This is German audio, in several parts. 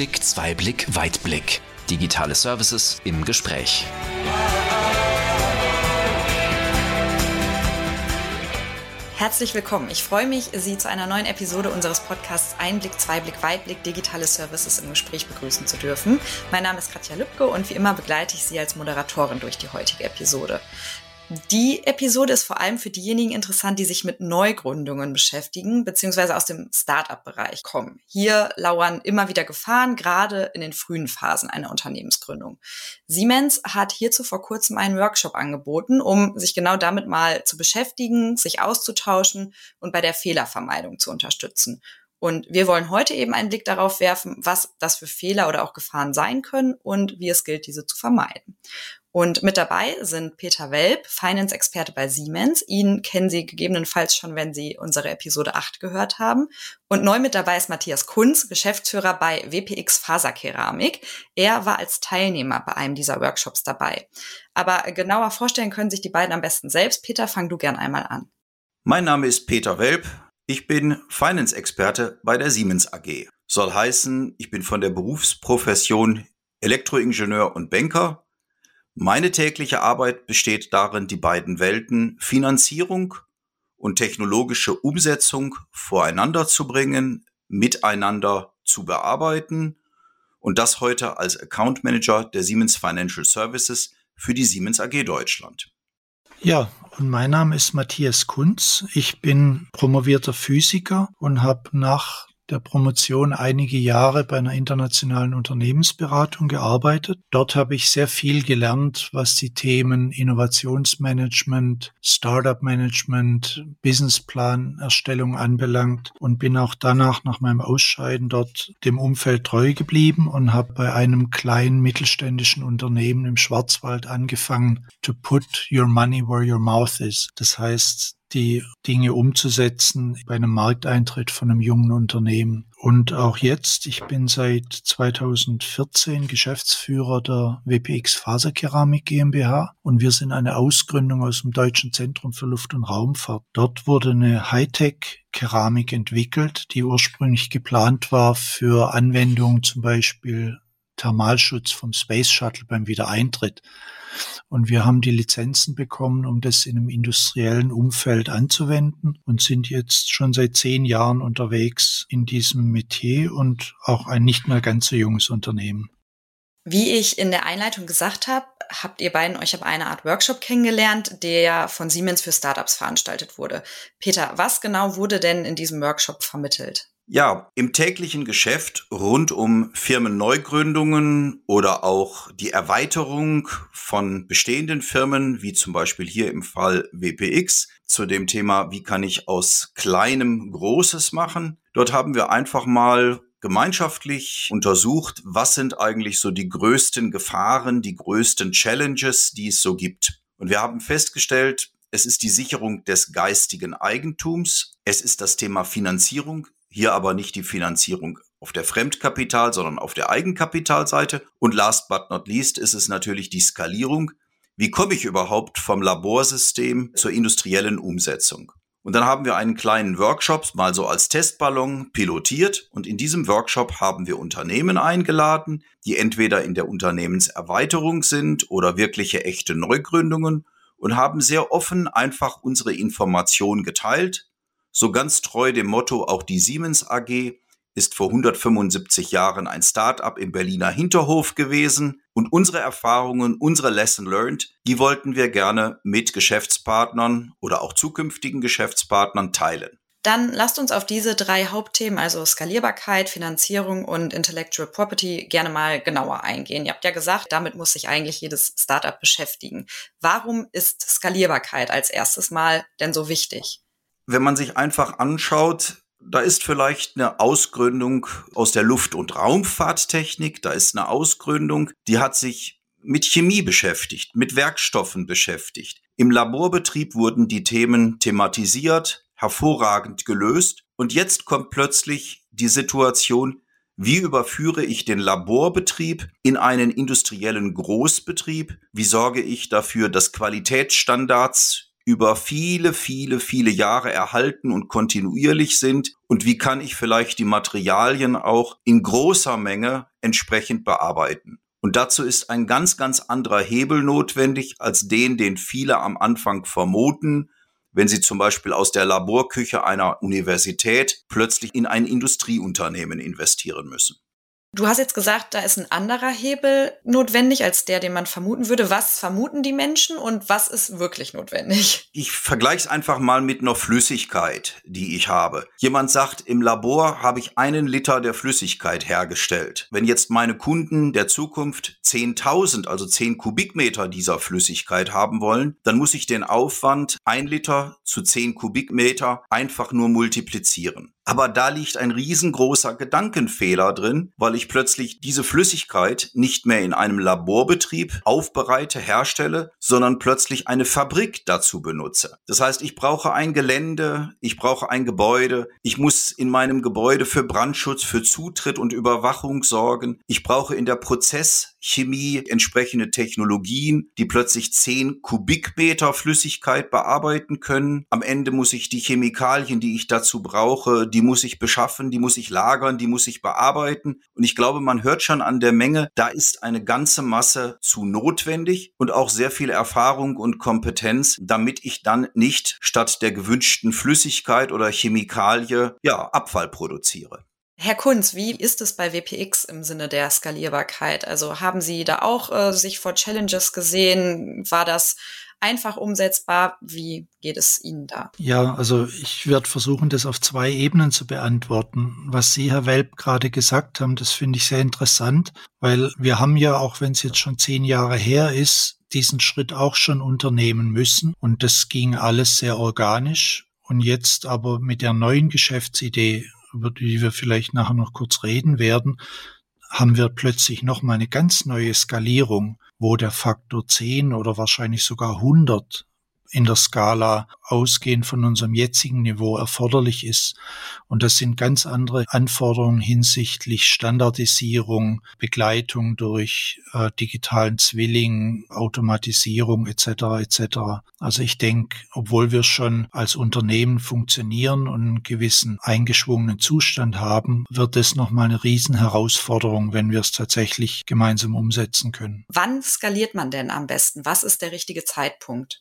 Einblick, Zweiblick, Weitblick. Digitale Services im Gespräch. Herzlich willkommen. Ich freue mich, Sie zu einer neuen Episode unseres Podcasts Einblick, Zweiblick, Weitblick, digitale Services im Gespräch begrüßen zu dürfen. Mein Name ist Katja Lübke und wie immer begleite ich Sie als Moderatorin durch die heutige Episode. Die Episode ist vor allem für diejenigen interessant, die sich mit Neugründungen beschäftigen, beziehungsweise aus dem Startup-Bereich kommen. Hier lauern immer wieder Gefahren, gerade in den frühen Phasen einer Unternehmensgründung. Siemens hat hierzu vor kurzem einen Workshop angeboten, um sich genau damit mal zu beschäftigen, sich auszutauschen und bei der Fehlervermeidung zu unterstützen. Und wir wollen heute eben einen Blick darauf werfen, was das für Fehler oder auch Gefahren sein können und wie es gilt, diese zu vermeiden. Und mit dabei sind Peter Welp, Finance-Experte bei Siemens. Ihn kennen Sie gegebenenfalls schon, wenn Sie unsere Episode 8 gehört haben. Und neu mit dabei ist Matthias Kunz, Geschäftsführer bei WPX Faserkeramik. Er war als Teilnehmer bei einem dieser Workshops dabei. Aber genauer vorstellen können sich die beiden am besten selbst. Peter, fang du gern einmal an. Mein Name ist Peter Welp. Ich bin Finance-Experte bei der Siemens AG. Soll heißen, ich bin von der Berufsprofession Elektroingenieur und Banker meine tägliche Arbeit besteht darin, die beiden Welten Finanzierung und technologische Umsetzung voreinander zu bringen, miteinander zu bearbeiten und das heute als Account Manager der Siemens Financial Services für die Siemens AG Deutschland. Ja, und mein Name ist Matthias Kunz. Ich bin promovierter Physiker und habe nach der Promotion einige Jahre bei einer internationalen Unternehmensberatung gearbeitet. Dort habe ich sehr viel gelernt, was die Themen Innovationsmanagement, Startup Management, Businessplanerstellung anbelangt und bin auch danach nach meinem Ausscheiden dort dem Umfeld treu geblieben und habe bei einem kleinen mittelständischen Unternehmen im Schwarzwald angefangen to put your money where your mouth is. Das heißt, die Dinge umzusetzen bei einem Markteintritt von einem jungen Unternehmen. Und auch jetzt, ich bin seit 2014 Geschäftsführer der WPX Faserkeramik GmbH und wir sind eine Ausgründung aus dem Deutschen Zentrum für Luft- und Raumfahrt. Dort wurde eine Hightech-Keramik entwickelt, die ursprünglich geplant war für Anwendungen zum Beispiel Thermalschutz vom Space Shuttle beim Wiedereintritt. Und wir haben die Lizenzen bekommen, um das in einem industriellen Umfeld anzuwenden und sind jetzt schon seit zehn Jahren unterwegs in diesem Metier und auch ein nicht mehr ganz so junges Unternehmen. Wie ich in der Einleitung gesagt habe, habt ihr beiden euch auf eine Art Workshop kennengelernt, der von Siemens für Startups veranstaltet wurde. Peter, was genau wurde denn in diesem Workshop vermittelt? Ja, im täglichen Geschäft rund um Firmenneugründungen oder auch die Erweiterung von bestehenden Firmen, wie zum Beispiel hier im Fall WPX, zu dem Thema, wie kann ich aus kleinem Großes machen. Dort haben wir einfach mal gemeinschaftlich untersucht, was sind eigentlich so die größten Gefahren, die größten Challenges, die es so gibt. Und wir haben festgestellt, es ist die Sicherung des geistigen Eigentums, es ist das Thema Finanzierung, hier aber nicht die Finanzierung auf der Fremdkapital, sondern auf der Eigenkapitalseite. Und last but not least ist es natürlich die Skalierung. Wie komme ich überhaupt vom Laborsystem zur industriellen Umsetzung? Und dann haben wir einen kleinen Workshop mal so als Testballon pilotiert und in diesem Workshop haben wir Unternehmen eingeladen, die entweder in der Unternehmenserweiterung sind oder wirkliche echte Neugründungen und haben sehr offen einfach unsere Information geteilt, so ganz treu dem Motto auch die Siemens AG ist vor 175 Jahren ein Start-up im Berliner Hinterhof gewesen und unsere Erfahrungen, unsere Lesson learned, die wollten wir gerne mit Geschäftspartnern oder auch zukünftigen Geschäftspartnern teilen. Dann lasst uns auf diese drei Hauptthemen, also Skalierbarkeit, Finanzierung und Intellectual Property, gerne mal genauer eingehen. Ihr habt ja gesagt, damit muss sich eigentlich jedes Startup beschäftigen. Warum ist Skalierbarkeit als erstes Mal denn so wichtig? Wenn man sich einfach anschaut, da ist vielleicht eine Ausgründung aus der Luft- und Raumfahrttechnik, da ist eine Ausgründung, die hat sich mit Chemie beschäftigt, mit Werkstoffen beschäftigt. Im Laborbetrieb wurden die Themen thematisiert, hervorragend gelöst und jetzt kommt plötzlich die Situation, wie überführe ich den Laborbetrieb in einen industriellen Großbetrieb? Wie sorge ich dafür, dass Qualitätsstandards über viele, viele, viele Jahre erhalten und kontinuierlich sind und wie kann ich vielleicht die Materialien auch in großer Menge entsprechend bearbeiten. Und dazu ist ein ganz, ganz anderer Hebel notwendig als den, den viele am Anfang vermuten, wenn sie zum Beispiel aus der Laborküche einer Universität plötzlich in ein Industrieunternehmen investieren müssen. Du hast jetzt gesagt, da ist ein anderer Hebel notwendig als der, den man vermuten würde. Was vermuten die Menschen und was ist wirklich notwendig? Ich vergleiche es einfach mal mit einer Flüssigkeit, die ich habe. Jemand sagt, im Labor habe ich einen Liter der Flüssigkeit hergestellt. Wenn jetzt meine Kunden der Zukunft 10.000, also 10 Kubikmeter dieser Flüssigkeit haben wollen, dann muss ich den Aufwand ein Liter zu 10 Kubikmeter einfach nur multiplizieren. Aber da liegt ein riesengroßer Gedankenfehler drin, weil ich plötzlich diese Flüssigkeit nicht mehr in einem Laborbetrieb aufbereite, herstelle, sondern plötzlich eine Fabrik dazu benutze. Das heißt, ich brauche ein Gelände, ich brauche ein Gebäude, ich muss in meinem Gebäude für Brandschutz, für Zutritt und Überwachung sorgen. Ich brauche in der Prozesschemie entsprechende Technologien, die plötzlich 10 Kubikmeter Flüssigkeit bearbeiten können. Am Ende muss ich die Chemikalien, die ich dazu brauche, die die muss ich beschaffen, die muss ich lagern, die muss ich bearbeiten. Und ich glaube, man hört schon an der Menge, da ist eine ganze Masse zu notwendig und auch sehr viel Erfahrung und Kompetenz, damit ich dann nicht statt der gewünschten Flüssigkeit oder Chemikalie, ja, Abfall produziere. Herr Kunz, wie ist es bei WPX im Sinne der Skalierbarkeit? Also haben Sie da auch äh, sich vor Challenges gesehen? War das einfach umsetzbar. Wie geht es Ihnen da? Ja, also ich werde versuchen, das auf zwei Ebenen zu beantworten. Was Sie, Herr Welp, gerade gesagt haben, das finde ich sehr interessant, weil wir haben ja, auch wenn es jetzt schon zehn Jahre her ist, diesen Schritt auch schon unternehmen müssen. Und das ging alles sehr organisch. Und jetzt aber mit der neuen Geschäftsidee, über die wir vielleicht nachher noch kurz reden werden, haben wir plötzlich noch mal eine ganz neue Skalierung, wo der Faktor 10 oder wahrscheinlich sogar 100 in der Skala ausgehend von unserem jetzigen Niveau erforderlich ist. Und das sind ganz andere Anforderungen hinsichtlich Standardisierung, Begleitung durch äh, digitalen Zwilling, Automatisierung etc. etc. Also ich denke, obwohl wir schon als Unternehmen funktionieren und einen gewissen eingeschwungenen Zustand haben, wird es nochmal eine Riesenherausforderung, wenn wir es tatsächlich gemeinsam umsetzen können. Wann skaliert man denn am besten? Was ist der richtige Zeitpunkt?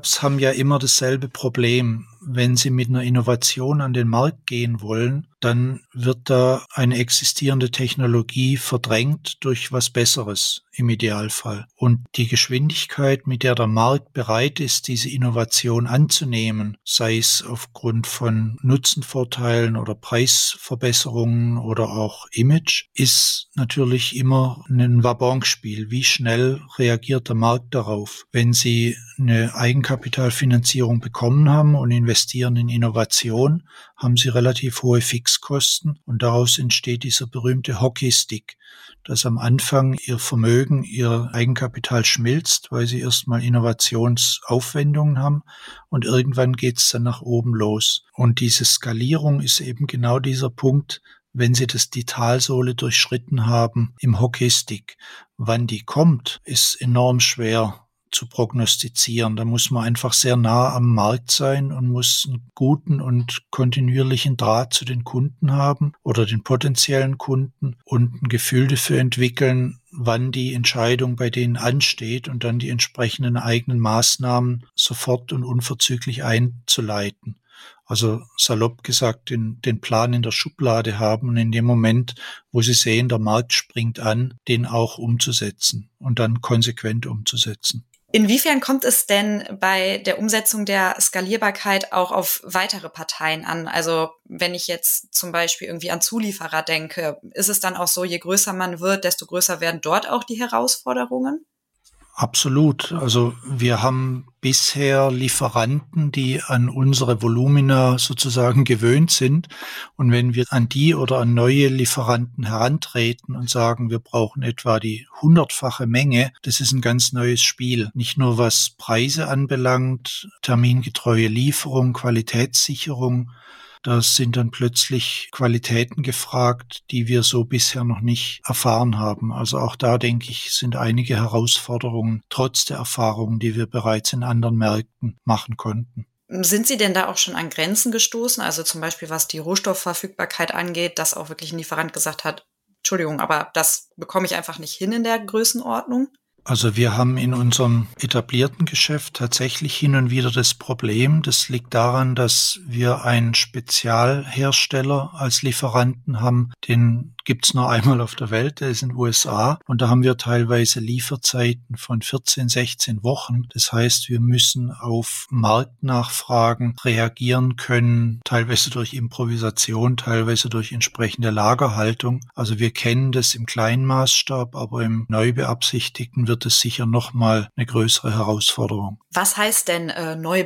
Startups haben ja immer dasselbe dasselbe Problem. Wenn Sie mit einer Innovation an den Markt gehen wollen, dann wird da eine existierende Technologie verdrängt durch was Besseres im Idealfall. Und die Geschwindigkeit, mit der der Markt bereit ist, diese Innovation anzunehmen, sei es aufgrund von Nutzenvorteilen oder Preisverbesserungen oder auch Image, ist natürlich immer ein Wabonspiel. Wie schnell reagiert der Markt darauf? Wenn Sie eine Eigenkapitalfinanzierung bekommen haben und investieren in Innovation, haben Sie relativ hohe Fix Fixkosten und daraus entsteht dieser berühmte Hockeystick, dass am Anfang ihr Vermögen, ihr Eigenkapital schmilzt, weil sie erstmal Innovationsaufwendungen haben und irgendwann geht's dann nach oben los. Und diese Skalierung ist eben genau dieser Punkt, wenn sie das die Talsohle durchschritten haben im Hockeystick. Wann die kommt, ist enorm schwer zu prognostizieren. Da muss man einfach sehr nah am Markt sein und muss einen guten und kontinuierlichen Draht zu den Kunden haben oder den potenziellen Kunden und ein Gefühl dafür entwickeln, wann die Entscheidung bei denen ansteht und dann die entsprechenden eigenen Maßnahmen sofort und unverzüglich einzuleiten. Also salopp gesagt, den, den Plan in der Schublade haben und in dem Moment, wo sie sehen, der Markt springt an, den auch umzusetzen und dann konsequent umzusetzen. Inwiefern kommt es denn bei der Umsetzung der Skalierbarkeit auch auf weitere Parteien an? Also wenn ich jetzt zum Beispiel irgendwie an Zulieferer denke, ist es dann auch so, je größer man wird, desto größer werden dort auch die Herausforderungen? Absolut. Also wir haben bisher Lieferanten, die an unsere Volumina sozusagen gewöhnt sind. Und wenn wir an die oder an neue Lieferanten herantreten und sagen, wir brauchen etwa die hundertfache Menge, das ist ein ganz neues Spiel. Nicht nur was Preise anbelangt, termingetreue Lieferung, Qualitätssicherung, Da sind dann plötzlich Qualitäten gefragt, die wir so bisher noch nicht erfahren haben. Also auch da denke ich, sind einige Herausforderungen trotz der Erfahrungen, die wir bereits in anderen Märkten machen konnten. Sind Sie denn da auch schon an Grenzen gestoßen? Also zum Beispiel was die Rohstoffverfügbarkeit angeht, dass auch wirklich ein Lieferant gesagt hat, Entschuldigung, aber das bekomme ich einfach nicht hin in der Größenordnung? Also wir haben in unserem etablierten Geschäft tatsächlich hin und wieder das Problem. Das liegt daran, dass wir einen Spezialhersteller als Lieferanten haben, den gibt's nur einmal auf der Welt, der ist in den USA. Und da haben wir teilweise Lieferzeiten von 14, 16 Wochen. Das heißt, wir müssen auf Marktnachfragen reagieren können, teilweise durch Improvisation, teilweise durch entsprechende Lagerhaltung. Also wir kennen das im kleinen Maßstab, aber im neu beabsichtigten wird es sicher nochmal eine größere Herausforderung. Was heißt denn äh, neu?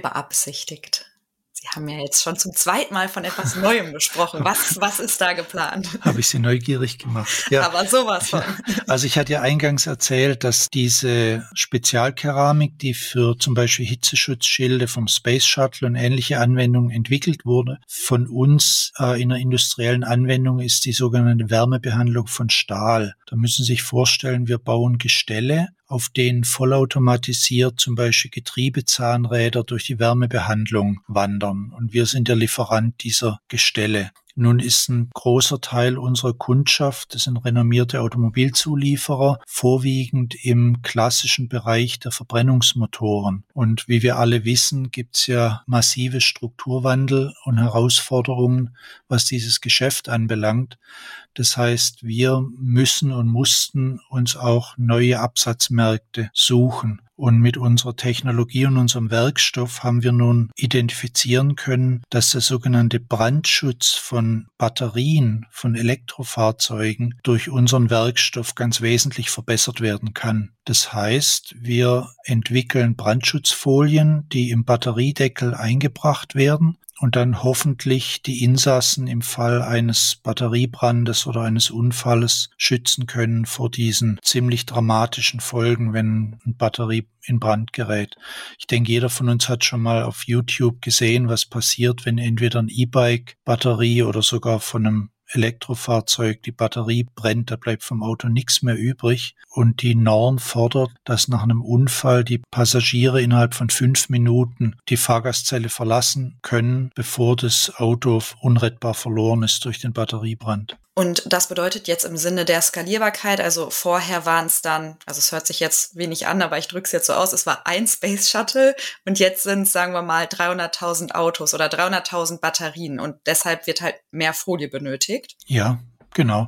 Sie haben ja jetzt schon zum zweiten Mal von etwas Neuem gesprochen. Was, was ist da geplant? Habe ich Sie neugierig gemacht. Ja. Aber sowas von. Also ich hatte ja eingangs erzählt, dass diese Spezialkeramik, die für zum Beispiel Hitzeschutzschilde vom Space Shuttle und ähnliche Anwendungen entwickelt wurde, von uns äh, in der industriellen Anwendung ist die sogenannte Wärmebehandlung von Stahl. Da müssen Sie sich vorstellen, wir bauen Gestelle auf denen vollautomatisiert zum Beispiel Getriebezahnräder durch die Wärmebehandlung wandern. Und wir sind der Lieferant dieser Gestelle. Nun ist ein großer Teil unserer Kundschaft, das sind renommierte Automobilzulieferer, vorwiegend im klassischen Bereich der Verbrennungsmotoren. Und wie wir alle wissen, gibt es ja massive Strukturwandel und Herausforderungen, was dieses Geschäft anbelangt. Das heißt, wir müssen und mussten uns auch neue Absatzmärkte suchen. Und mit unserer Technologie und unserem Werkstoff haben wir nun identifizieren können, dass der sogenannte Brandschutz von Batterien, von Elektrofahrzeugen durch unseren Werkstoff ganz wesentlich verbessert werden kann. Das heißt, wir entwickeln Brandschutzfolien, die im Batteriedeckel eingebracht werden und dann hoffentlich die Insassen im Fall eines Batteriebrandes oder eines Unfalles schützen können vor diesen ziemlich dramatischen Folgen, wenn eine Batterie in Brand gerät. Ich denke, jeder von uns hat schon mal auf YouTube gesehen, was passiert, wenn entweder ein E-Bike Batterie oder sogar von einem Elektrofahrzeug, die Batterie brennt, da bleibt vom Auto nichts mehr übrig. Und die Norm fordert, dass nach einem Unfall die Passagiere innerhalb von fünf Minuten die Fahrgastzelle verlassen können, bevor das Auto unrettbar verloren ist durch den Batteriebrand. Und das bedeutet jetzt im Sinne der Skalierbarkeit, also vorher waren es dann, also es hört sich jetzt wenig an, aber ich drücke es jetzt so aus, es war ein Space Shuttle und jetzt sind es, sagen wir mal, 300.000 Autos oder 300.000 Batterien und deshalb wird halt mehr Folie benötigt. Ja, genau.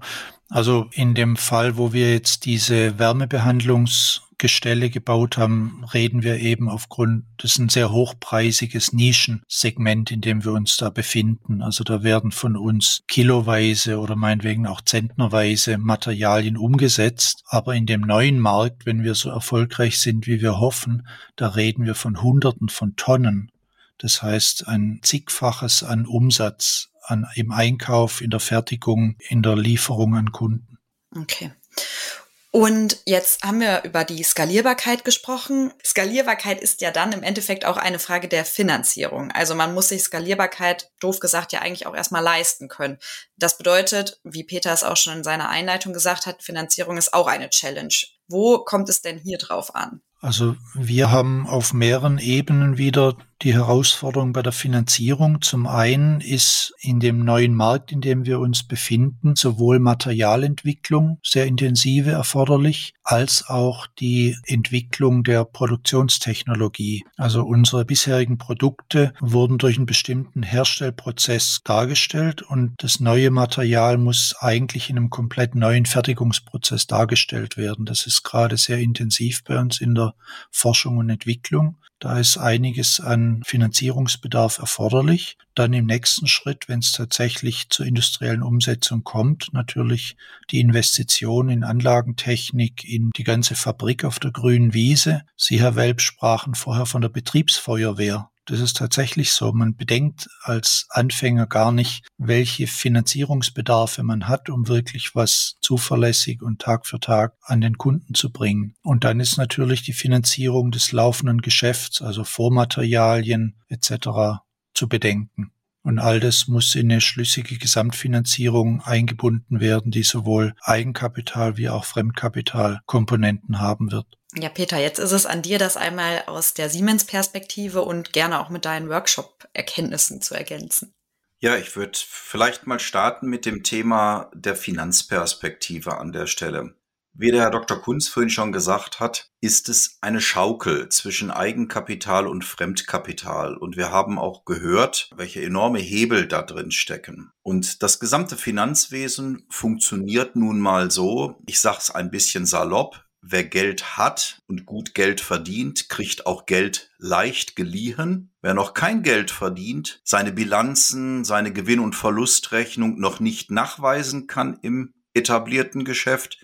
Also in dem Fall, wo wir jetzt diese Wärmebehandlungs- Gestelle gebaut haben, reden wir eben aufgrund, das ist ein sehr hochpreisiges Nischensegment, in dem wir uns da befinden. Also da werden von uns kiloweise oder meinetwegen auch zentnerweise Materialien umgesetzt. Aber in dem neuen Markt, wenn wir so erfolgreich sind, wie wir hoffen, da reden wir von Hunderten von Tonnen. Das heißt, ein zigfaches an Umsatz an, im Einkauf, in der Fertigung, in der Lieferung an Kunden. Okay. Und jetzt haben wir über die Skalierbarkeit gesprochen. Skalierbarkeit ist ja dann im Endeffekt auch eine Frage der Finanzierung. Also man muss sich Skalierbarkeit, doof gesagt, ja eigentlich auch erstmal leisten können. Das bedeutet, wie Peter es auch schon in seiner Einleitung gesagt hat, Finanzierung ist auch eine Challenge. Wo kommt es denn hier drauf an? Also wir haben auf mehreren Ebenen wieder die Herausforderung bei der Finanzierung. Zum einen ist in dem neuen Markt, in dem wir uns befinden, sowohl Materialentwicklung sehr intensive erforderlich, als auch die Entwicklung der Produktionstechnologie. Also unsere bisherigen Produkte wurden durch einen bestimmten Herstellprozess dargestellt und das neue Material muss eigentlich in einem komplett neuen Fertigungsprozess dargestellt werden. Das ist gerade sehr intensiv bei uns in der Forschung und Entwicklung. Da ist einiges an Finanzierungsbedarf erforderlich. Dann im nächsten Schritt, wenn es tatsächlich zur industriellen Umsetzung kommt, natürlich die Investition in Anlagentechnik, in die ganze Fabrik auf der grünen Wiese. Sie, Herr Welp, sprachen vorher von der Betriebsfeuerwehr. Das ist tatsächlich so. Man bedenkt als Anfänger gar nicht, welche Finanzierungsbedarfe man hat, um wirklich was zuverlässig und Tag für Tag an den Kunden zu bringen. Und dann ist natürlich die Finanzierung des laufenden Geschäfts, also Vormaterialien etc. zu bedenken. Und all das muss in eine schlüssige Gesamtfinanzierung eingebunden werden, die sowohl Eigenkapital wie auch Fremdkapitalkomponenten haben wird. Ja, Peter, jetzt ist es an dir, das einmal aus der Siemens-Perspektive und gerne auch mit deinen Workshop-Erkenntnissen zu ergänzen. Ja, ich würde vielleicht mal starten mit dem Thema der Finanzperspektive an der Stelle. Wie der Herr Dr. Kunz vorhin schon gesagt hat, ist es eine Schaukel zwischen Eigenkapital und Fremdkapital. Und wir haben auch gehört, welche enorme Hebel da drin stecken. Und das gesamte Finanzwesen funktioniert nun mal so, ich sage es ein bisschen salopp, wer Geld hat und gut Geld verdient, kriegt auch Geld leicht geliehen. Wer noch kein Geld verdient, seine Bilanzen, seine Gewinn- und Verlustrechnung noch nicht nachweisen kann im etablierten Geschäft,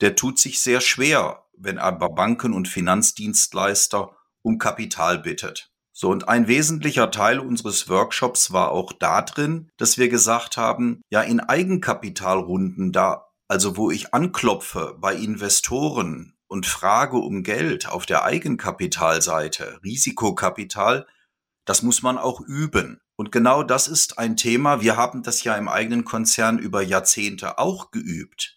der tut sich sehr schwer, wenn er bei Banken und Finanzdienstleister um Kapital bittet. So, und ein wesentlicher Teil unseres Workshops war auch da drin, dass wir gesagt haben, ja, in Eigenkapitalrunden, da, also wo ich anklopfe bei Investoren und frage um Geld auf der Eigenkapitalseite, Risikokapital, das muss man auch üben. Und genau das ist ein Thema. Wir haben das ja im eigenen Konzern über Jahrzehnte auch geübt.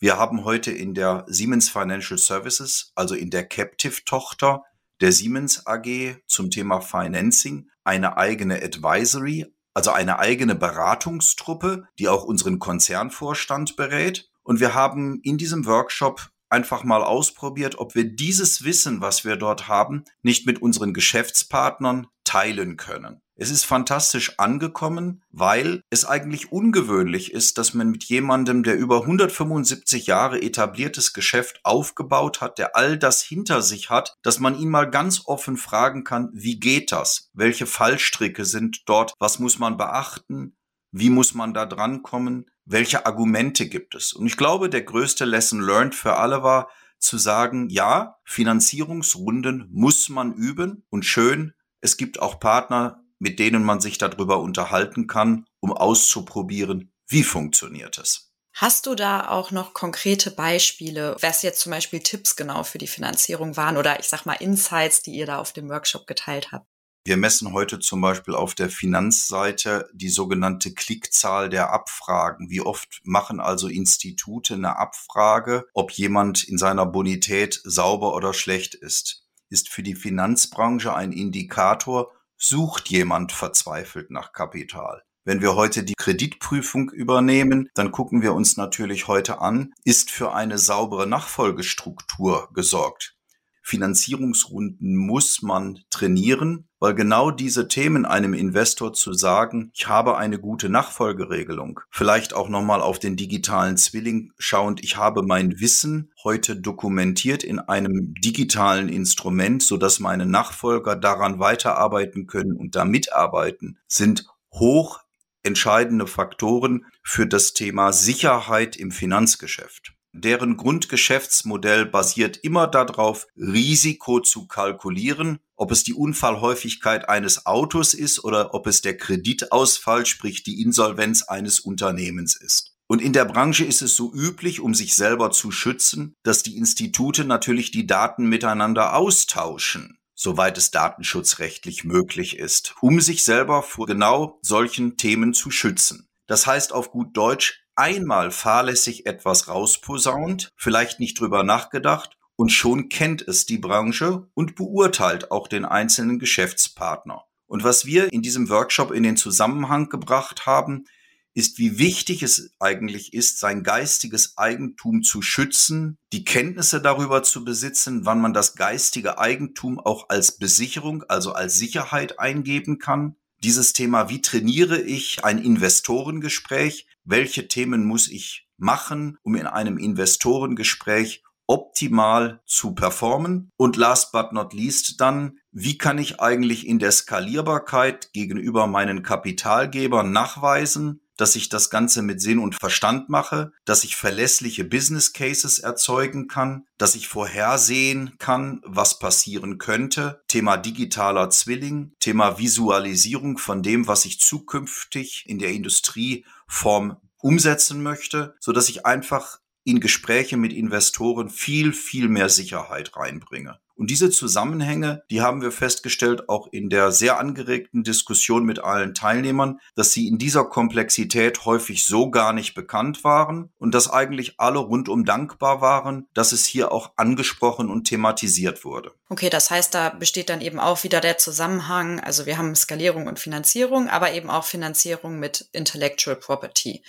Wir haben heute in der Siemens Financial Services, also in der Captive-Tochter der Siemens AG zum Thema Financing, eine eigene Advisory, also eine eigene Beratungstruppe, die auch unseren Konzernvorstand berät. Und wir haben in diesem Workshop einfach mal ausprobiert, ob wir dieses Wissen, was wir dort haben, nicht mit unseren Geschäftspartnern teilen können. Es ist fantastisch angekommen, weil es eigentlich ungewöhnlich ist, dass man mit jemandem, der über 175 Jahre etabliertes Geschäft aufgebaut hat, der all das hinter sich hat, dass man ihn mal ganz offen fragen kann, wie geht das? Welche Fallstricke sind dort? Was muss man beachten? Wie muss man da drankommen? Welche Argumente gibt es? Und ich glaube, der größte Lesson learned für alle war, zu sagen, ja, Finanzierungsrunden muss man üben und schön, es gibt auch Partner, mit denen man sich darüber unterhalten kann, um auszuprobieren, wie funktioniert es. Hast du da auch noch konkrete Beispiele, was jetzt zum Beispiel Tipps genau für die Finanzierung waren oder ich sag mal Insights, die ihr da auf dem Workshop geteilt habt? Wir messen heute zum Beispiel auf der Finanzseite die sogenannte Klickzahl der Abfragen. Wie oft machen also Institute eine Abfrage, ob jemand in seiner Bonität sauber oder schlecht ist? Ist für die Finanzbranche ein Indikator, sucht jemand verzweifelt nach Kapital. Wenn wir heute die Kreditprüfung übernehmen, dann gucken wir uns natürlich heute an, ist für eine saubere Nachfolgestruktur gesorgt. Finanzierungsrunden muss man trainieren, weil genau diese Themen einem Investor zu sagen, ich habe eine gute Nachfolgeregelung, vielleicht auch nochmal auf den digitalen Zwilling schauend, ich habe mein Wissen heute dokumentiert in einem digitalen Instrument, so dass meine Nachfolger daran weiterarbeiten können und da mitarbeiten, sind hoch entscheidende Faktoren für das Thema Sicherheit im Finanzgeschäft. Deren Grundgeschäftsmodell basiert immer darauf, Risiko zu kalkulieren, ob es die Unfallhäufigkeit eines Autos ist oder ob es der Kreditausfall, sprich die Insolvenz eines Unternehmens ist. Und in der Branche ist es so üblich, um sich selber zu schützen, dass die Institute natürlich die Daten miteinander austauschen, soweit es datenschutzrechtlich möglich ist, um sich selber vor genau solchen Themen zu schützen. Das heißt auf gut Deutsch, einmal fahrlässig etwas rausposaunt, vielleicht nicht drüber nachgedacht und schon kennt es die Branche und beurteilt auch den einzelnen Geschäftspartner. Und was wir in diesem Workshop in den Zusammenhang gebracht haben, ist, wie wichtig es eigentlich ist, sein geistiges Eigentum zu schützen, die Kenntnisse darüber zu besitzen, wann man das geistige Eigentum auch als Besicherung, also als Sicherheit eingeben kann. Dieses Thema, wie trainiere ich ein Investorengespräch, welche Themen muss ich machen, um in einem Investorengespräch optimal zu performen. Und last but not least dann, wie kann ich eigentlich in der Skalierbarkeit gegenüber meinen Kapitalgebern nachweisen, dass ich das Ganze mit Sinn und Verstand mache, dass ich verlässliche Business Cases erzeugen kann, dass ich vorhersehen kann, was passieren könnte. Thema digitaler Zwilling, Thema Visualisierung von dem, was ich zukünftig in der Industrieform umsetzen möchte, so dass ich einfach in Gespräche mit Investoren viel, viel mehr Sicherheit reinbringe. Und diese Zusammenhänge, die haben wir festgestellt, auch in der sehr angeregten Diskussion mit allen Teilnehmern, dass sie in dieser Komplexität häufig so gar nicht bekannt waren und dass eigentlich alle rundum dankbar waren, dass es hier auch angesprochen und thematisiert wurde. Okay, das heißt, da besteht dann eben auch wieder der Zusammenhang. Also wir haben Skalierung und Finanzierung, aber eben auch Finanzierung mit Intellectual Property.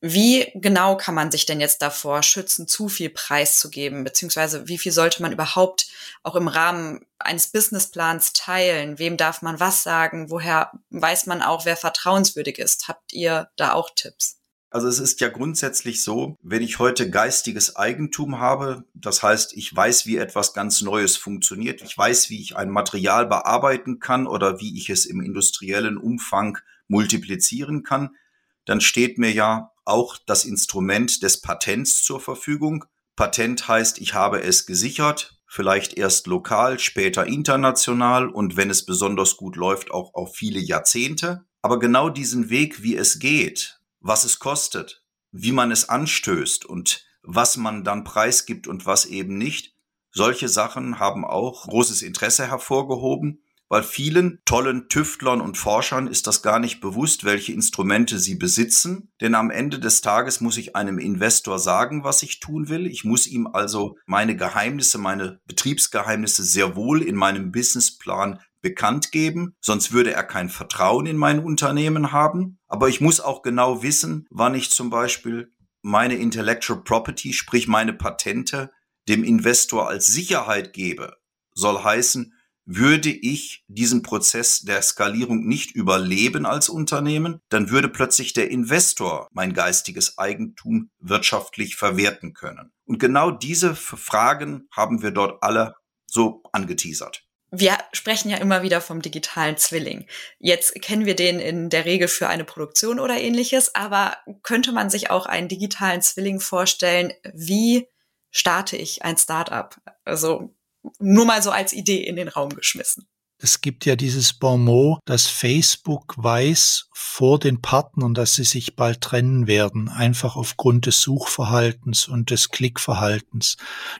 Wie genau kann man sich denn jetzt davor schützen, zu viel preiszugeben, beziehungsweise wie viel sollte man überhaupt auch im Rahmen eines Businessplans teilen? Wem darf man was sagen? Woher weiß man auch, wer vertrauenswürdig ist? Habt ihr da auch Tipps? Also es ist ja grundsätzlich so, wenn ich heute geistiges Eigentum habe, das heißt, ich weiß, wie etwas ganz Neues funktioniert, ich weiß, wie ich ein Material bearbeiten kann oder wie ich es im industriellen Umfang multiplizieren kann, dann steht mir ja auch das Instrument des Patents zur Verfügung. Patent heißt, ich habe es gesichert, vielleicht erst lokal, später international und wenn es besonders gut läuft, auch auf viele Jahrzehnte. Aber genau diesen Weg, wie es geht, was es kostet, wie man es anstößt und was man dann preisgibt und was eben nicht, solche Sachen haben auch großes Interesse hervorgehoben weil vielen tollen Tüftlern und Forschern ist das gar nicht bewusst, welche Instrumente sie besitzen. Denn am Ende des Tages muss ich einem Investor sagen, was ich tun will. Ich muss ihm also meine Geheimnisse, meine Betriebsgeheimnisse sehr wohl in meinem Businessplan bekannt geben, sonst würde er kein Vertrauen in mein Unternehmen haben. Aber ich muss auch genau wissen, wann ich zum Beispiel meine Intellectual Property, sprich meine Patente, dem Investor als Sicherheit gebe. Soll heißen, würde ich diesen Prozess der Skalierung nicht überleben als Unternehmen, dann würde plötzlich der Investor mein geistiges Eigentum wirtschaftlich verwerten können. Und genau diese Fragen haben wir dort alle so angeteasert. Wir sprechen ja immer wieder vom digitalen Zwilling. Jetzt kennen wir den in der Regel für eine Produktion oder ähnliches, aber könnte man sich auch einen digitalen Zwilling vorstellen? Wie starte ich ein Startup? Also nur mal so als Idee in den Raum geschmissen. Es gibt ja dieses Bonmot, dass Facebook weiß vor den Partnern, dass sie sich bald trennen werden, einfach aufgrund des Suchverhaltens und des Klickverhaltens.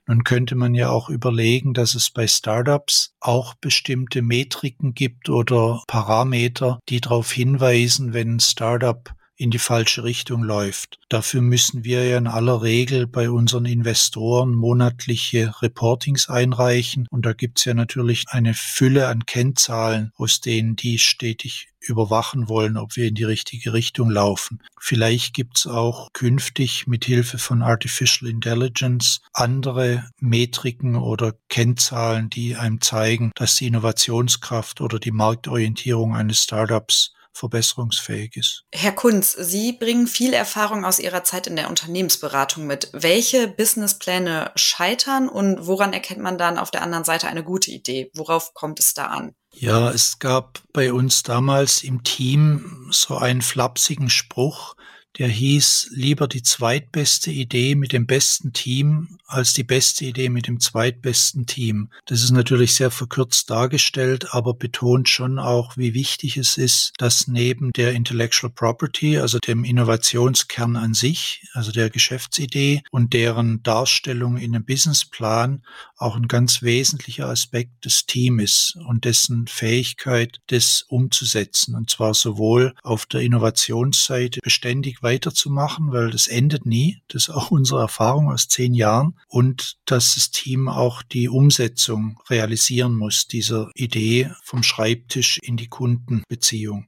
Nun könnte man ja auch überlegen, dass es bei Startups auch bestimmte Metriken gibt oder Parameter, die darauf hinweisen, wenn ein Startup in die falsche Richtung läuft. Dafür müssen wir ja in aller Regel bei unseren Investoren monatliche Reportings einreichen und da gibt's ja natürlich eine Fülle an Kennzahlen, aus denen die stetig überwachen wollen, ob wir in die richtige Richtung laufen. Vielleicht gibt's auch künftig mit Hilfe von Artificial Intelligence andere Metriken oder Kennzahlen, die einem zeigen, dass die Innovationskraft oder die Marktorientierung eines Startups verbesserungsfähig ist. Herr Kunz, Sie bringen viel Erfahrung aus Ihrer Zeit in der Unternehmensberatung mit. Welche Businesspläne scheitern und woran erkennt man dann auf der anderen Seite eine gute Idee? Worauf kommt es da an? Ja, es gab bei uns damals im Team so einen flapsigen Spruch, der hieß lieber die zweitbeste Idee mit dem besten Team als die beste Idee mit dem zweitbesten Team. Das ist natürlich sehr verkürzt dargestellt, aber betont schon auch, wie wichtig es ist, dass neben der Intellectual Property, also dem Innovationskern an sich, also der Geschäftsidee und deren Darstellung in einem Businessplan auch ein ganz wesentlicher Aspekt des Teams und dessen Fähigkeit, das umzusetzen. Und zwar sowohl auf der Innovationsseite beständig weiterzumachen, weil das endet nie. Das ist auch unsere Erfahrung aus zehn Jahren. Und dass das Team auch die Umsetzung realisieren muss, dieser Idee vom Schreibtisch in die Kundenbeziehung.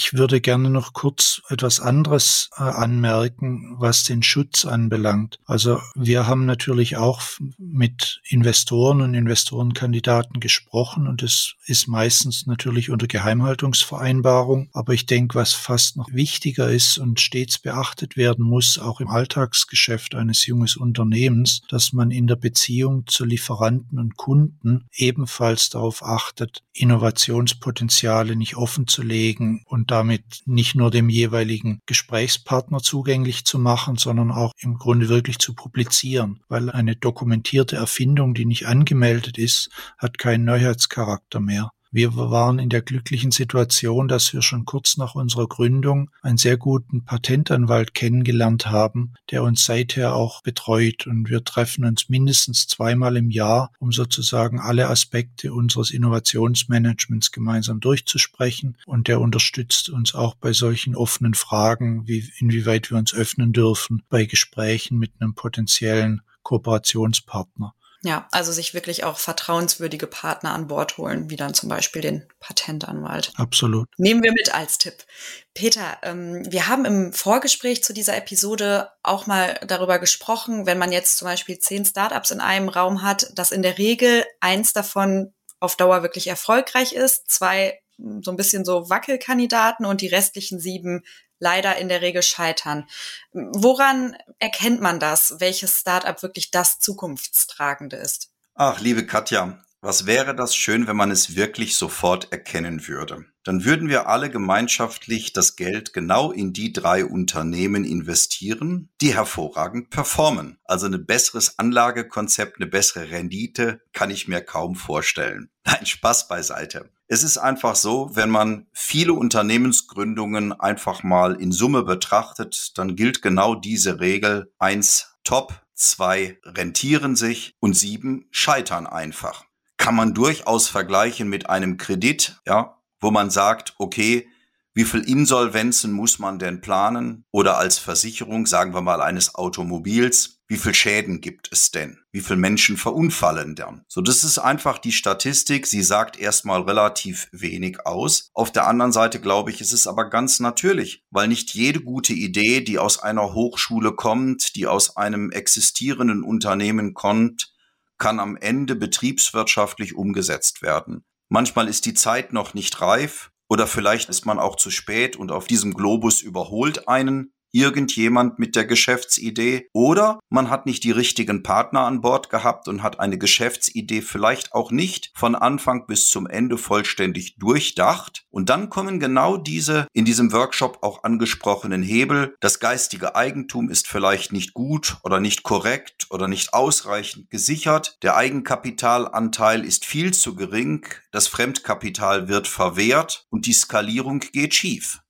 Ich würde gerne noch kurz etwas anderes äh, anmerken, was den Schutz anbelangt. Also wir haben natürlich auch mit Investoren und Investorenkandidaten gesprochen und es ist meistens natürlich unter Geheimhaltungsvereinbarung. Aber ich denke, was fast noch wichtiger ist und stets beachtet werden muss, auch im Alltagsgeschäft eines jungen Unternehmens, dass man in der Beziehung zu Lieferanten und Kunden ebenfalls darauf achtet, Innovationspotenziale nicht offen zu legen und damit nicht nur dem jeweiligen Gesprächspartner zugänglich zu machen, sondern auch im Grunde wirklich zu publizieren, weil eine dokumentierte Erfindung, die nicht angemeldet ist, hat keinen Neuheitscharakter mehr. Wir waren in der glücklichen Situation, dass wir schon kurz nach unserer Gründung einen sehr guten Patentanwalt kennengelernt haben, der uns seither auch betreut. Und wir treffen uns mindestens zweimal im Jahr, um sozusagen alle Aspekte unseres Innovationsmanagements gemeinsam durchzusprechen. Und der unterstützt uns auch bei solchen offenen Fragen, wie inwieweit wir uns öffnen dürfen bei Gesprächen mit einem potenziellen Kooperationspartner. Ja, also sich wirklich auch vertrauenswürdige Partner an Bord holen, wie dann zum Beispiel den Patentanwalt. Absolut. Nehmen wir mit als Tipp. Peter, ähm, wir haben im Vorgespräch zu dieser Episode auch mal darüber gesprochen, wenn man jetzt zum Beispiel zehn Startups in einem Raum hat, dass in der Regel eins davon auf Dauer wirklich erfolgreich ist, zwei so ein bisschen so Wackelkandidaten und die restlichen sieben leider in der Regel scheitern. Woran erkennt man das, welches Startup wirklich das zukunftstragende ist? Ach, liebe Katja, was wäre das schön, wenn man es wirklich sofort erkennen würde? Dann würden wir alle gemeinschaftlich das Geld genau in die drei Unternehmen investieren, die hervorragend performen. Also ein besseres Anlagekonzept, eine bessere Rendite kann ich mir kaum vorstellen. Nein, Spaß beiseite. Es ist einfach so, wenn man viele Unternehmensgründungen einfach mal in Summe betrachtet, dann gilt genau diese Regel. Eins top, zwei rentieren sich und sieben scheitern einfach. Kann man durchaus vergleichen mit einem Kredit, ja, wo man sagt, okay, wie viel Insolvenzen muss man denn planen? Oder als Versicherung, sagen wir mal, eines Automobils, wie viel Schäden gibt es denn? Wie viele Menschen verunfallen dann? So, das ist einfach die Statistik. Sie sagt erstmal relativ wenig aus. Auf der anderen Seite glaube ich, ist es aber ganz natürlich, weil nicht jede gute Idee, die aus einer Hochschule kommt, die aus einem existierenden Unternehmen kommt, kann am Ende betriebswirtschaftlich umgesetzt werden. Manchmal ist die Zeit noch nicht reif oder vielleicht ist man auch zu spät und auf diesem Globus überholt einen irgendjemand mit der Geschäftsidee oder man hat nicht die richtigen Partner an Bord gehabt und hat eine Geschäftsidee vielleicht auch nicht von Anfang bis zum Ende vollständig durchdacht. Und dann kommen genau diese in diesem Workshop auch angesprochenen Hebel. Das geistige Eigentum ist vielleicht nicht gut oder nicht korrekt oder nicht ausreichend gesichert. Der Eigenkapitalanteil ist viel zu gering. Das Fremdkapital wird verwehrt und die Skalierung geht schief.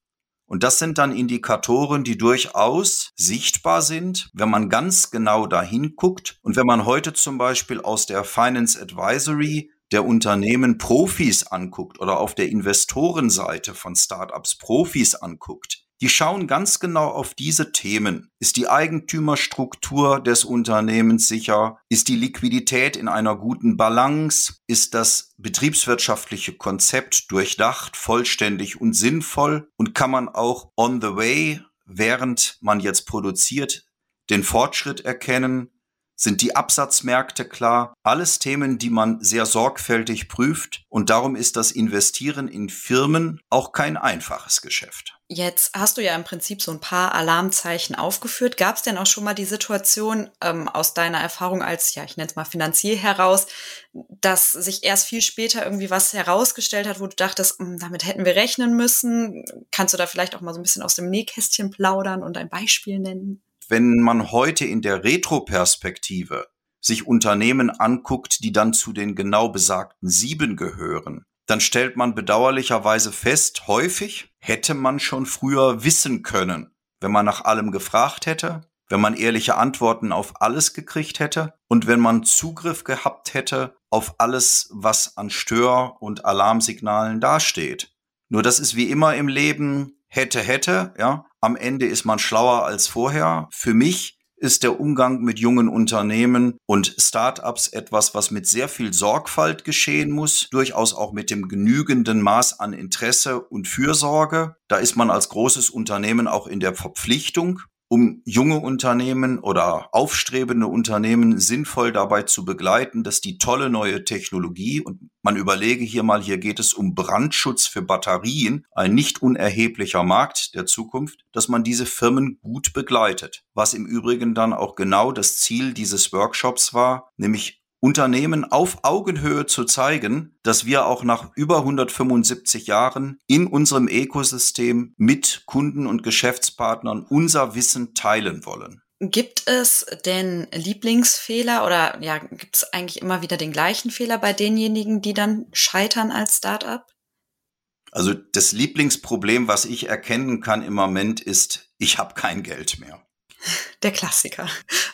Und das sind dann Indikatoren, die durchaus sichtbar sind, wenn man ganz genau dahin guckt. Und wenn man heute zum Beispiel aus der Finance Advisory der Unternehmen Profis anguckt oder auf der Investorenseite von Startups Profis anguckt, die schauen ganz genau auf diese Themen. Ist die Eigentümerstruktur des Unternehmens sicher? Ist die Liquidität in einer guten Balance? Ist das betriebswirtschaftliche Konzept durchdacht, vollständig und sinnvoll? Und kann man auch on the way, während man jetzt produziert, den Fortschritt erkennen? Sind die Absatzmärkte klar? Alles Themen, die man sehr sorgfältig prüft. Und darum ist das Investieren in Firmen auch kein einfaches Geschäft. Jetzt hast du ja im Prinzip so ein paar Alarmzeichen aufgeführt. Gab es denn auch schon mal die Situation ähm, aus deiner Erfahrung als, ja, ich nenne es mal Finanzier heraus, dass sich erst viel später irgendwie was herausgestellt hat, wo du dachtest, hm, damit hätten wir rechnen müssen? Kannst du da vielleicht auch mal so ein bisschen aus dem Nähkästchen plaudern und ein Beispiel nennen? Wenn man heute in der Retroperspektive sich Unternehmen anguckt, die dann zu den genau besagten sieben gehören, dann stellt man bedauerlicherweise fest, häufig hätte man schon früher wissen können, wenn man nach allem gefragt hätte, wenn man ehrliche Antworten auf alles gekriegt hätte und wenn man Zugriff gehabt hätte auf alles, was an Stör- und Alarmsignalen dasteht. Nur das ist wie immer im Leben hätte, hätte, ja. Am Ende ist man schlauer als vorher. Für mich ist der Umgang mit jungen Unternehmen und Startups etwas, was mit sehr viel Sorgfalt geschehen muss, durchaus auch mit dem genügenden Maß an Interesse und Fürsorge. Da ist man als großes Unternehmen auch in der Verpflichtung, um junge Unternehmen oder aufstrebende Unternehmen sinnvoll dabei zu begleiten, dass die tolle neue Technologie und man überlege hier mal, hier geht es um Brandschutz für Batterien, ein nicht unerheblicher Markt der Zukunft, dass man diese Firmen gut begleitet. Was im Übrigen dann auch genau das Ziel dieses Workshops war, nämlich Unternehmen auf Augenhöhe zu zeigen, dass wir auch nach über 175 Jahren in unserem Ökosystem mit Kunden und Geschäftspartnern unser Wissen teilen wollen. Gibt es denn Lieblingsfehler oder ja, gibt es eigentlich immer wieder den gleichen Fehler bei denjenigen, die dann scheitern als Startup? Also das Lieblingsproblem, was ich erkennen kann im Moment, ist, ich habe kein Geld mehr. Der Klassiker.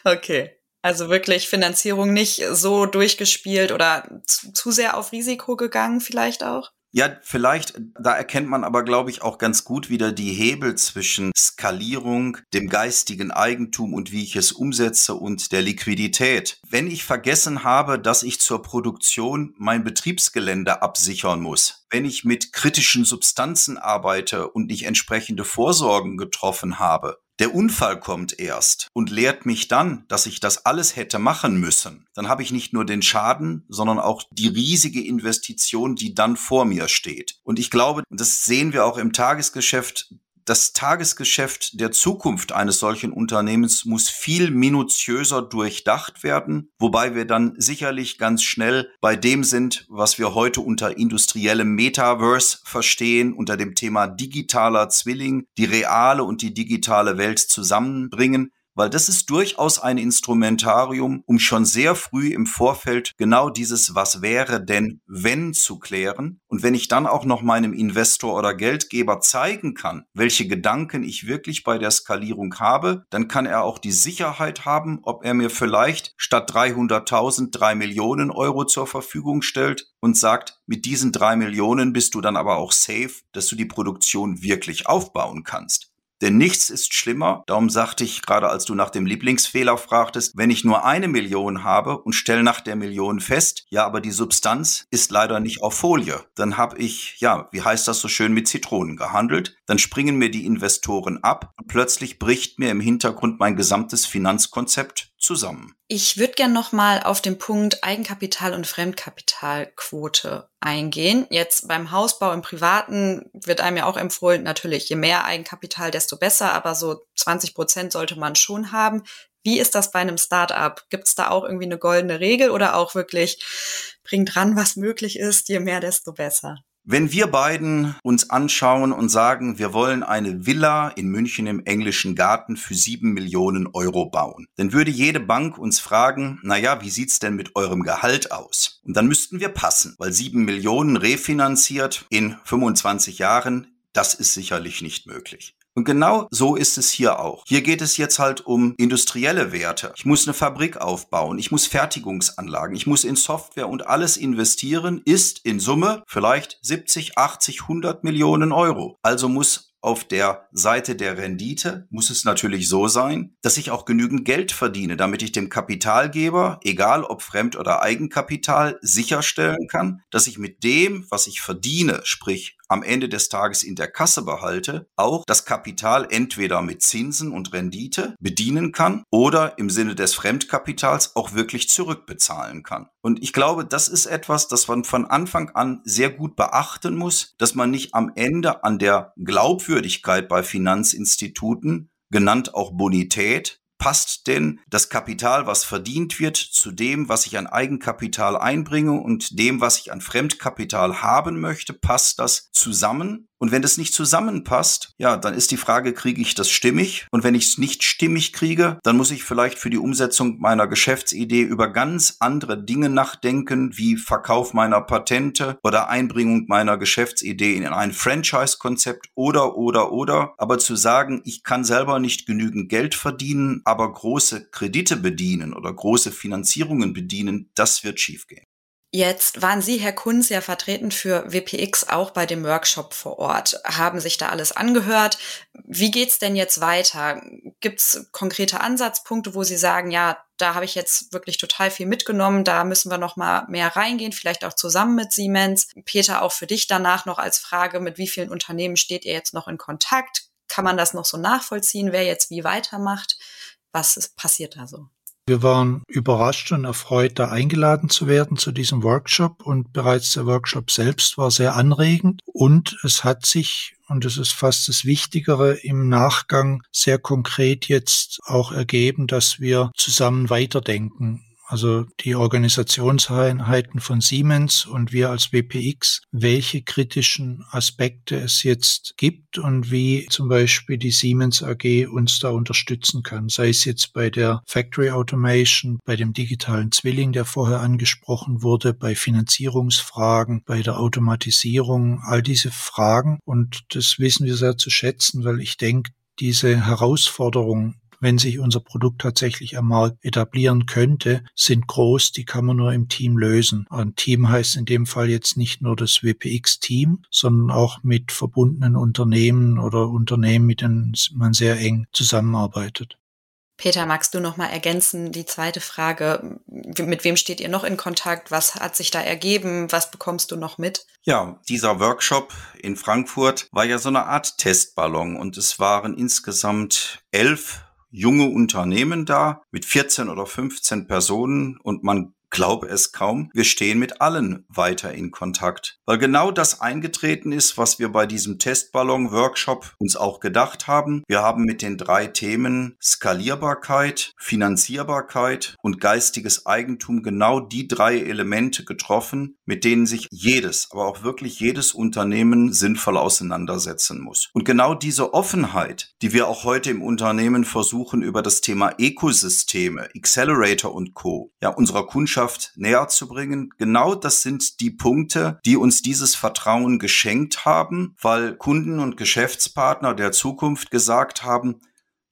Okay. Also wirklich Finanzierung nicht so durchgespielt oder zu, zu sehr auf Risiko gegangen vielleicht auch? Ja, vielleicht, da erkennt man aber, glaube ich, auch ganz gut wieder die Hebel zwischen Skalierung, dem geistigen Eigentum und wie ich es umsetze und der Liquidität. Wenn ich vergessen habe, dass ich zur Produktion mein Betriebsgelände absichern muss, wenn ich mit kritischen Substanzen arbeite und nicht entsprechende Vorsorgen getroffen habe, der Unfall kommt erst und lehrt mich dann, dass ich das alles hätte machen müssen. Dann habe ich nicht nur den Schaden, sondern auch die riesige Investition, die dann vor mir steht. Und ich glaube, das sehen wir auch im Tagesgeschäft, das Tagesgeschäft der Zukunft eines solchen Unternehmens muss viel minutiöser durchdacht werden, wobei wir dann sicherlich ganz schnell bei dem sind, was wir heute unter industriellem Metaverse verstehen, unter dem Thema digitaler Zwilling, die reale und die digitale Welt zusammenbringen weil das ist durchaus ein Instrumentarium, um schon sehr früh im Vorfeld genau dieses Was wäre denn wenn zu klären. Und wenn ich dann auch noch meinem Investor oder Geldgeber zeigen kann, welche Gedanken ich wirklich bei der Skalierung habe, dann kann er auch die Sicherheit haben, ob er mir vielleicht statt 300.000 drei Millionen Euro zur Verfügung stellt und sagt, mit diesen drei Millionen bist du dann aber auch safe, dass du die Produktion wirklich aufbauen kannst. Denn nichts ist schlimmer, darum sagte ich gerade, als du nach dem Lieblingsfehler fragtest, wenn ich nur eine Million habe und stelle nach der Million fest, ja, aber die Substanz ist leider nicht auf Folie, dann habe ich, ja, wie heißt das so schön, mit Zitronen gehandelt, dann springen mir die Investoren ab und plötzlich bricht mir im Hintergrund mein gesamtes Finanzkonzept zusammen. Ich würde gern noch mal auf den Punkt Eigenkapital und Fremdkapitalquote eingehen. Jetzt beim Hausbau im Privaten wird einem ja auch empfohlen, natürlich, je mehr Eigenkapital, desto besser, aber so 20 Prozent sollte man schon haben. Wie ist das bei einem Startup? Gibt es da auch irgendwie eine goldene Regel oder auch wirklich bringt ran, was möglich ist, je mehr, desto besser? Wenn wir beiden uns anschauen und sagen, wir wollen eine Villa in München im englischen Garten für sieben Millionen Euro bauen, dann würde jede Bank uns fragen, na ja, wie sieht's denn mit eurem Gehalt aus? Und dann müssten wir passen, weil sieben Millionen refinanziert in 25 Jahren, das ist sicherlich nicht möglich. Und genau so ist es hier auch. Hier geht es jetzt halt um industrielle Werte. Ich muss eine Fabrik aufbauen, ich muss Fertigungsanlagen, ich muss in Software und alles investieren, ist in Summe vielleicht 70, 80, 100 Millionen Euro. Also muss auf der Seite der Rendite muss es natürlich so sein, dass ich auch genügend Geld verdiene, damit ich dem Kapitalgeber, egal ob Fremd- oder Eigenkapital, sicherstellen kann, dass ich mit dem, was ich verdiene, sprich am Ende des Tages in der Kasse behalte, auch das Kapital entweder mit Zinsen und Rendite bedienen kann oder im Sinne des Fremdkapitals auch wirklich zurückbezahlen kann. Und ich glaube, das ist etwas, das man von Anfang an sehr gut beachten muss, dass man nicht am Ende an der Glaubwürdigkeit bei Finanzinstituten genannt auch Bonität, passt denn das Kapital, was verdient wird, zu dem, was ich an Eigenkapital einbringe und dem, was ich an Fremdkapital haben möchte? Passt das zusammen? Und wenn das nicht zusammenpasst, ja, dann ist die Frage, kriege ich das stimmig? Und wenn ich es nicht stimmig kriege, dann muss ich vielleicht für die Umsetzung meiner Geschäftsidee über ganz andere Dinge nachdenken, wie Verkauf meiner Patente oder Einbringung meiner Geschäftsidee in ein Franchise-Konzept oder, oder, oder. Aber zu sagen, ich kann selber nicht genügend Geld verdienen, aber große Kredite bedienen oder große Finanzierungen bedienen, das wird schiefgehen. Jetzt waren Sie, Herr Kunz, ja vertreten für WPX auch bei dem Workshop vor Ort, haben sich da alles angehört. Wie geht's denn jetzt weiter? Gibt's konkrete Ansatzpunkte, wo Sie sagen, ja, da habe ich jetzt wirklich total viel mitgenommen, da müssen wir noch mal mehr reingehen, vielleicht auch zusammen mit Siemens. Peter, auch für dich danach noch als Frage, mit wie vielen Unternehmen steht ihr jetzt noch in Kontakt? Kann man das noch so nachvollziehen, wer jetzt wie weitermacht? Was ist, passiert da so? Wir waren überrascht und erfreut, da eingeladen zu werden zu diesem Workshop. Und bereits der Workshop selbst war sehr anregend. Und es hat sich, und das ist fast das Wichtigere, im Nachgang sehr konkret jetzt auch ergeben, dass wir zusammen weiterdenken also die Organisationseinheiten von Siemens und wir als WPX, welche kritischen Aspekte es jetzt gibt und wie zum Beispiel die Siemens AG uns da unterstützen kann, sei es jetzt bei der Factory Automation, bei dem digitalen Zwilling, der vorher angesprochen wurde, bei Finanzierungsfragen, bei der Automatisierung, all diese Fragen. Und das wissen wir sehr zu schätzen, weil ich denke, diese Herausforderung wenn sich unser Produkt tatsächlich am Markt etablieren könnte, sind groß, die kann man nur im Team lösen. Ein Team heißt in dem Fall jetzt nicht nur das WPX-Team, sondern auch mit verbundenen Unternehmen oder Unternehmen, mit denen man sehr eng zusammenarbeitet. Peter, magst du noch mal ergänzen die zweite Frage? Mit wem steht ihr noch in Kontakt? Was hat sich da ergeben? Was bekommst du noch mit? Ja, dieser Workshop in Frankfurt war ja so eine Art Testballon und es waren insgesamt elf junge Unternehmen da mit 14 oder 15 Personen und man glaube es kaum, wir stehen mit allen weiter in Kontakt. Weil genau das eingetreten ist, was wir bei diesem Testballon-Workshop uns auch gedacht haben. Wir haben mit den drei Themen Skalierbarkeit, Finanzierbarkeit und geistiges Eigentum genau die drei Elemente getroffen, mit denen sich jedes, aber auch wirklich jedes Unternehmen sinnvoll auseinandersetzen muss. Und genau diese Offenheit, die wir auch heute im Unternehmen versuchen, über das Thema Ökosysteme, Accelerator und Co. ja unserer Kundschaft Botschaft näher zu bringen. Genau das sind die Punkte, die uns dieses Vertrauen geschenkt haben, weil Kunden und Geschäftspartner der Zukunft gesagt haben,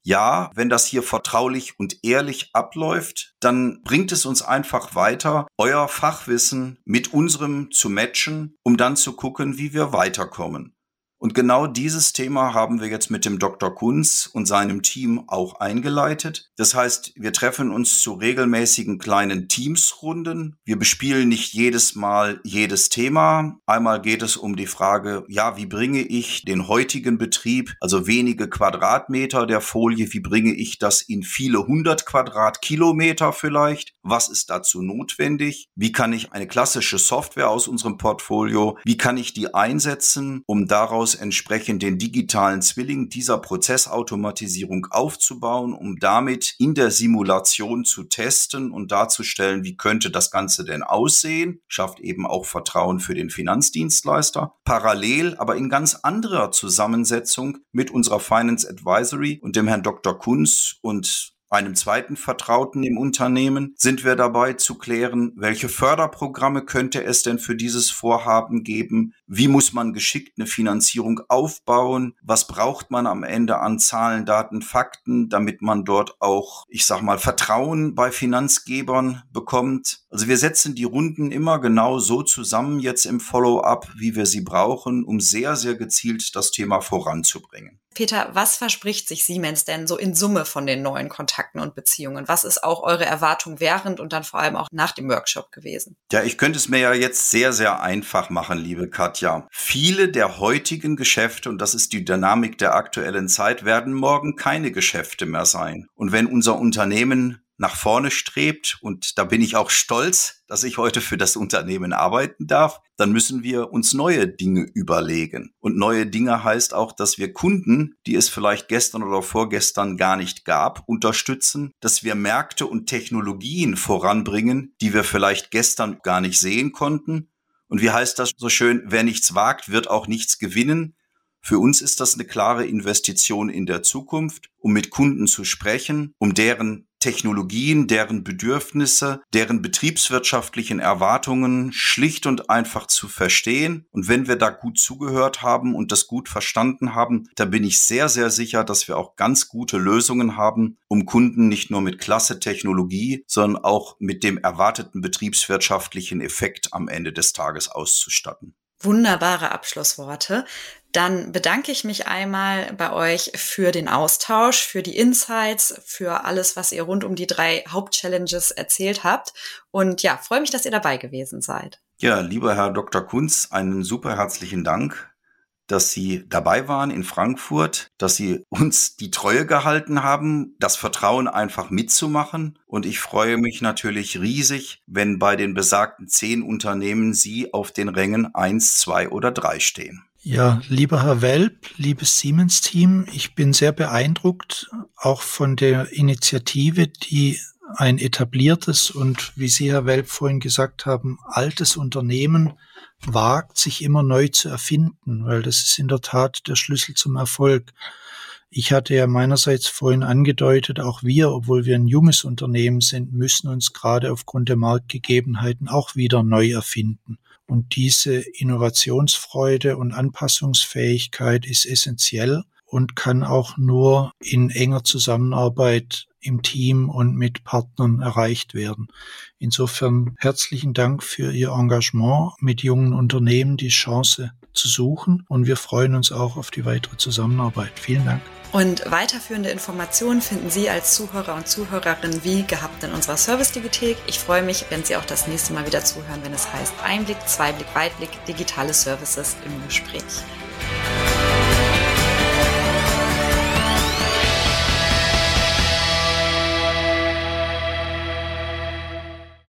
ja, wenn das hier vertraulich und ehrlich abläuft, dann bringt es uns einfach weiter, euer Fachwissen mit unserem zu matchen, um dann zu gucken, wie wir weiterkommen. Und genau dieses Thema haben wir jetzt mit dem Dr. Kunz und seinem Team auch eingeleitet. Das heißt, wir treffen uns zu regelmäßigen kleinen Teamsrunden. Wir bespielen nicht jedes Mal jedes Thema. Einmal geht es um die Frage, ja, wie bringe ich den heutigen Betrieb, also wenige Quadratmeter der Folie, wie bringe ich das in viele hundert Quadratkilometer vielleicht? Was ist dazu notwendig? Wie kann ich eine klassische Software aus unserem Portfolio, wie kann ich die einsetzen, um daraus Haus entsprechend den digitalen Zwilling dieser Prozessautomatisierung aufzubauen, um damit in der Simulation zu testen und darzustellen, wie könnte das Ganze denn aussehen, schafft eben auch Vertrauen für den Finanzdienstleister. Parallel, aber in ganz anderer Zusammensetzung mit unserer Finance Advisory und dem Herrn Dr. Kunz und einem zweiten Vertrauten im Unternehmen sind wir dabei zu klären, welche Förderprogramme könnte es denn für dieses Vorhaben geben? Wie muss man geschickt eine Finanzierung aufbauen? Was braucht man am Ende an Zahlen, Daten, Fakten, damit man dort auch, ich sag mal, Vertrauen bei Finanzgebern bekommt? Also wir setzen die Runden immer genau so zusammen jetzt im Follow-up, wie wir sie brauchen, um sehr, sehr gezielt das Thema voranzubringen. Peter, was verspricht sich Siemens denn so in Summe von den neuen Kontakten und Beziehungen? Was ist auch eure Erwartung während und dann vor allem auch nach dem Workshop gewesen? Ja, ich könnte es mir ja jetzt sehr, sehr einfach machen, liebe Katja. Viele der heutigen Geschäfte, und das ist die Dynamik der aktuellen Zeit, werden morgen keine Geschäfte mehr sein. Und wenn unser Unternehmen nach vorne strebt, und da bin ich auch stolz, dass ich heute für das Unternehmen arbeiten darf, dann müssen wir uns neue Dinge überlegen. Und neue Dinge heißt auch, dass wir Kunden, die es vielleicht gestern oder vorgestern gar nicht gab, unterstützen, dass wir Märkte und Technologien voranbringen, die wir vielleicht gestern gar nicht sehen konnten. Und wie heißt das so schön, wer nichts wagt, wird auch nichts gewinnen. Für uns ist das eine klare Investition in der Zukunft, um mit Kunden zu sprechen, um deren Technologien, deren Bedürfnisse, deren betriebswirtschaftlichen Erwartungen schlicht und einfach zu verstehen. Und wenn wir da gut zugehört haben und das gut verstanden haben, da bin ich sehr, sehr sicher, dass wir auch ganz gute Lösungen haben, um Kunden nicht nur mit klasse Technologie, sondern auch mit dem erwarteten betriebswirtschaftlichen Effekt am Ende des Tages auszustatten. Wunderbare Abschlussworte. Dann bedanke ich mich einmal bei euch für den Austausch, für die Insights, für alles, was ihr rund um die drei Hauptchallenges erzählt habt. Und ja, freue mich, dass ihr dabei gewesen seid. Ja, lieber Herr Dr. Kunz, einen super herzlichen Dank dass Sie dabei waren in Frankfurt, dass Sie uns die Treue gehalten haben, das Vertrauen einfach mitzumachen. Und ich freue mich natürlich riesig, wenn bei den besagten zehn Unternehmen Sie auf den Rängen eins, zwei oder drei stehen. Ja, lieber Herr Welp, liebes Siemens-Team, ich bin sehr beeindruckt auch von der Initiative, die ein etabliertes und, wie Sie, Herr Welp, vorhin gesagt haben, altes Unternehmen wagt, sich immer neu zu erfinden, weil das ist in der Tat der Schlüssel zum Erfolg. Ich hatte ja meinerseits vorhin angedeutet, auch wir, obwohl wir ein junges Unternehmen sind, müssen uns gerade aufgrund der Marktgegebenheiten auch wieder neu erfinden. Und diese Innovationsfreude und Anpassungsfähigkeit ist essentiell und kann auch nur in enger Zusammenarbeit im Team und mit Partnern erreicht werden. Insofern herzlichen Dank für Ihr Engagement mit jungen Unternehmen, die Chance zu suchen und wir freuen uns auch auf die weitere Zusammenarbeit. Vielen Dank. Und weiterführende Informationen finden Sie als Zuhörer und Zuhörerin wie gehabt in unserer Service-Digithek. Ich freue mich, wenn Sie auch das nächste Mal wieder zuhören, wenn es heißt Einblick, Zweiblick, Weitblick, digitale Services im Gespräch.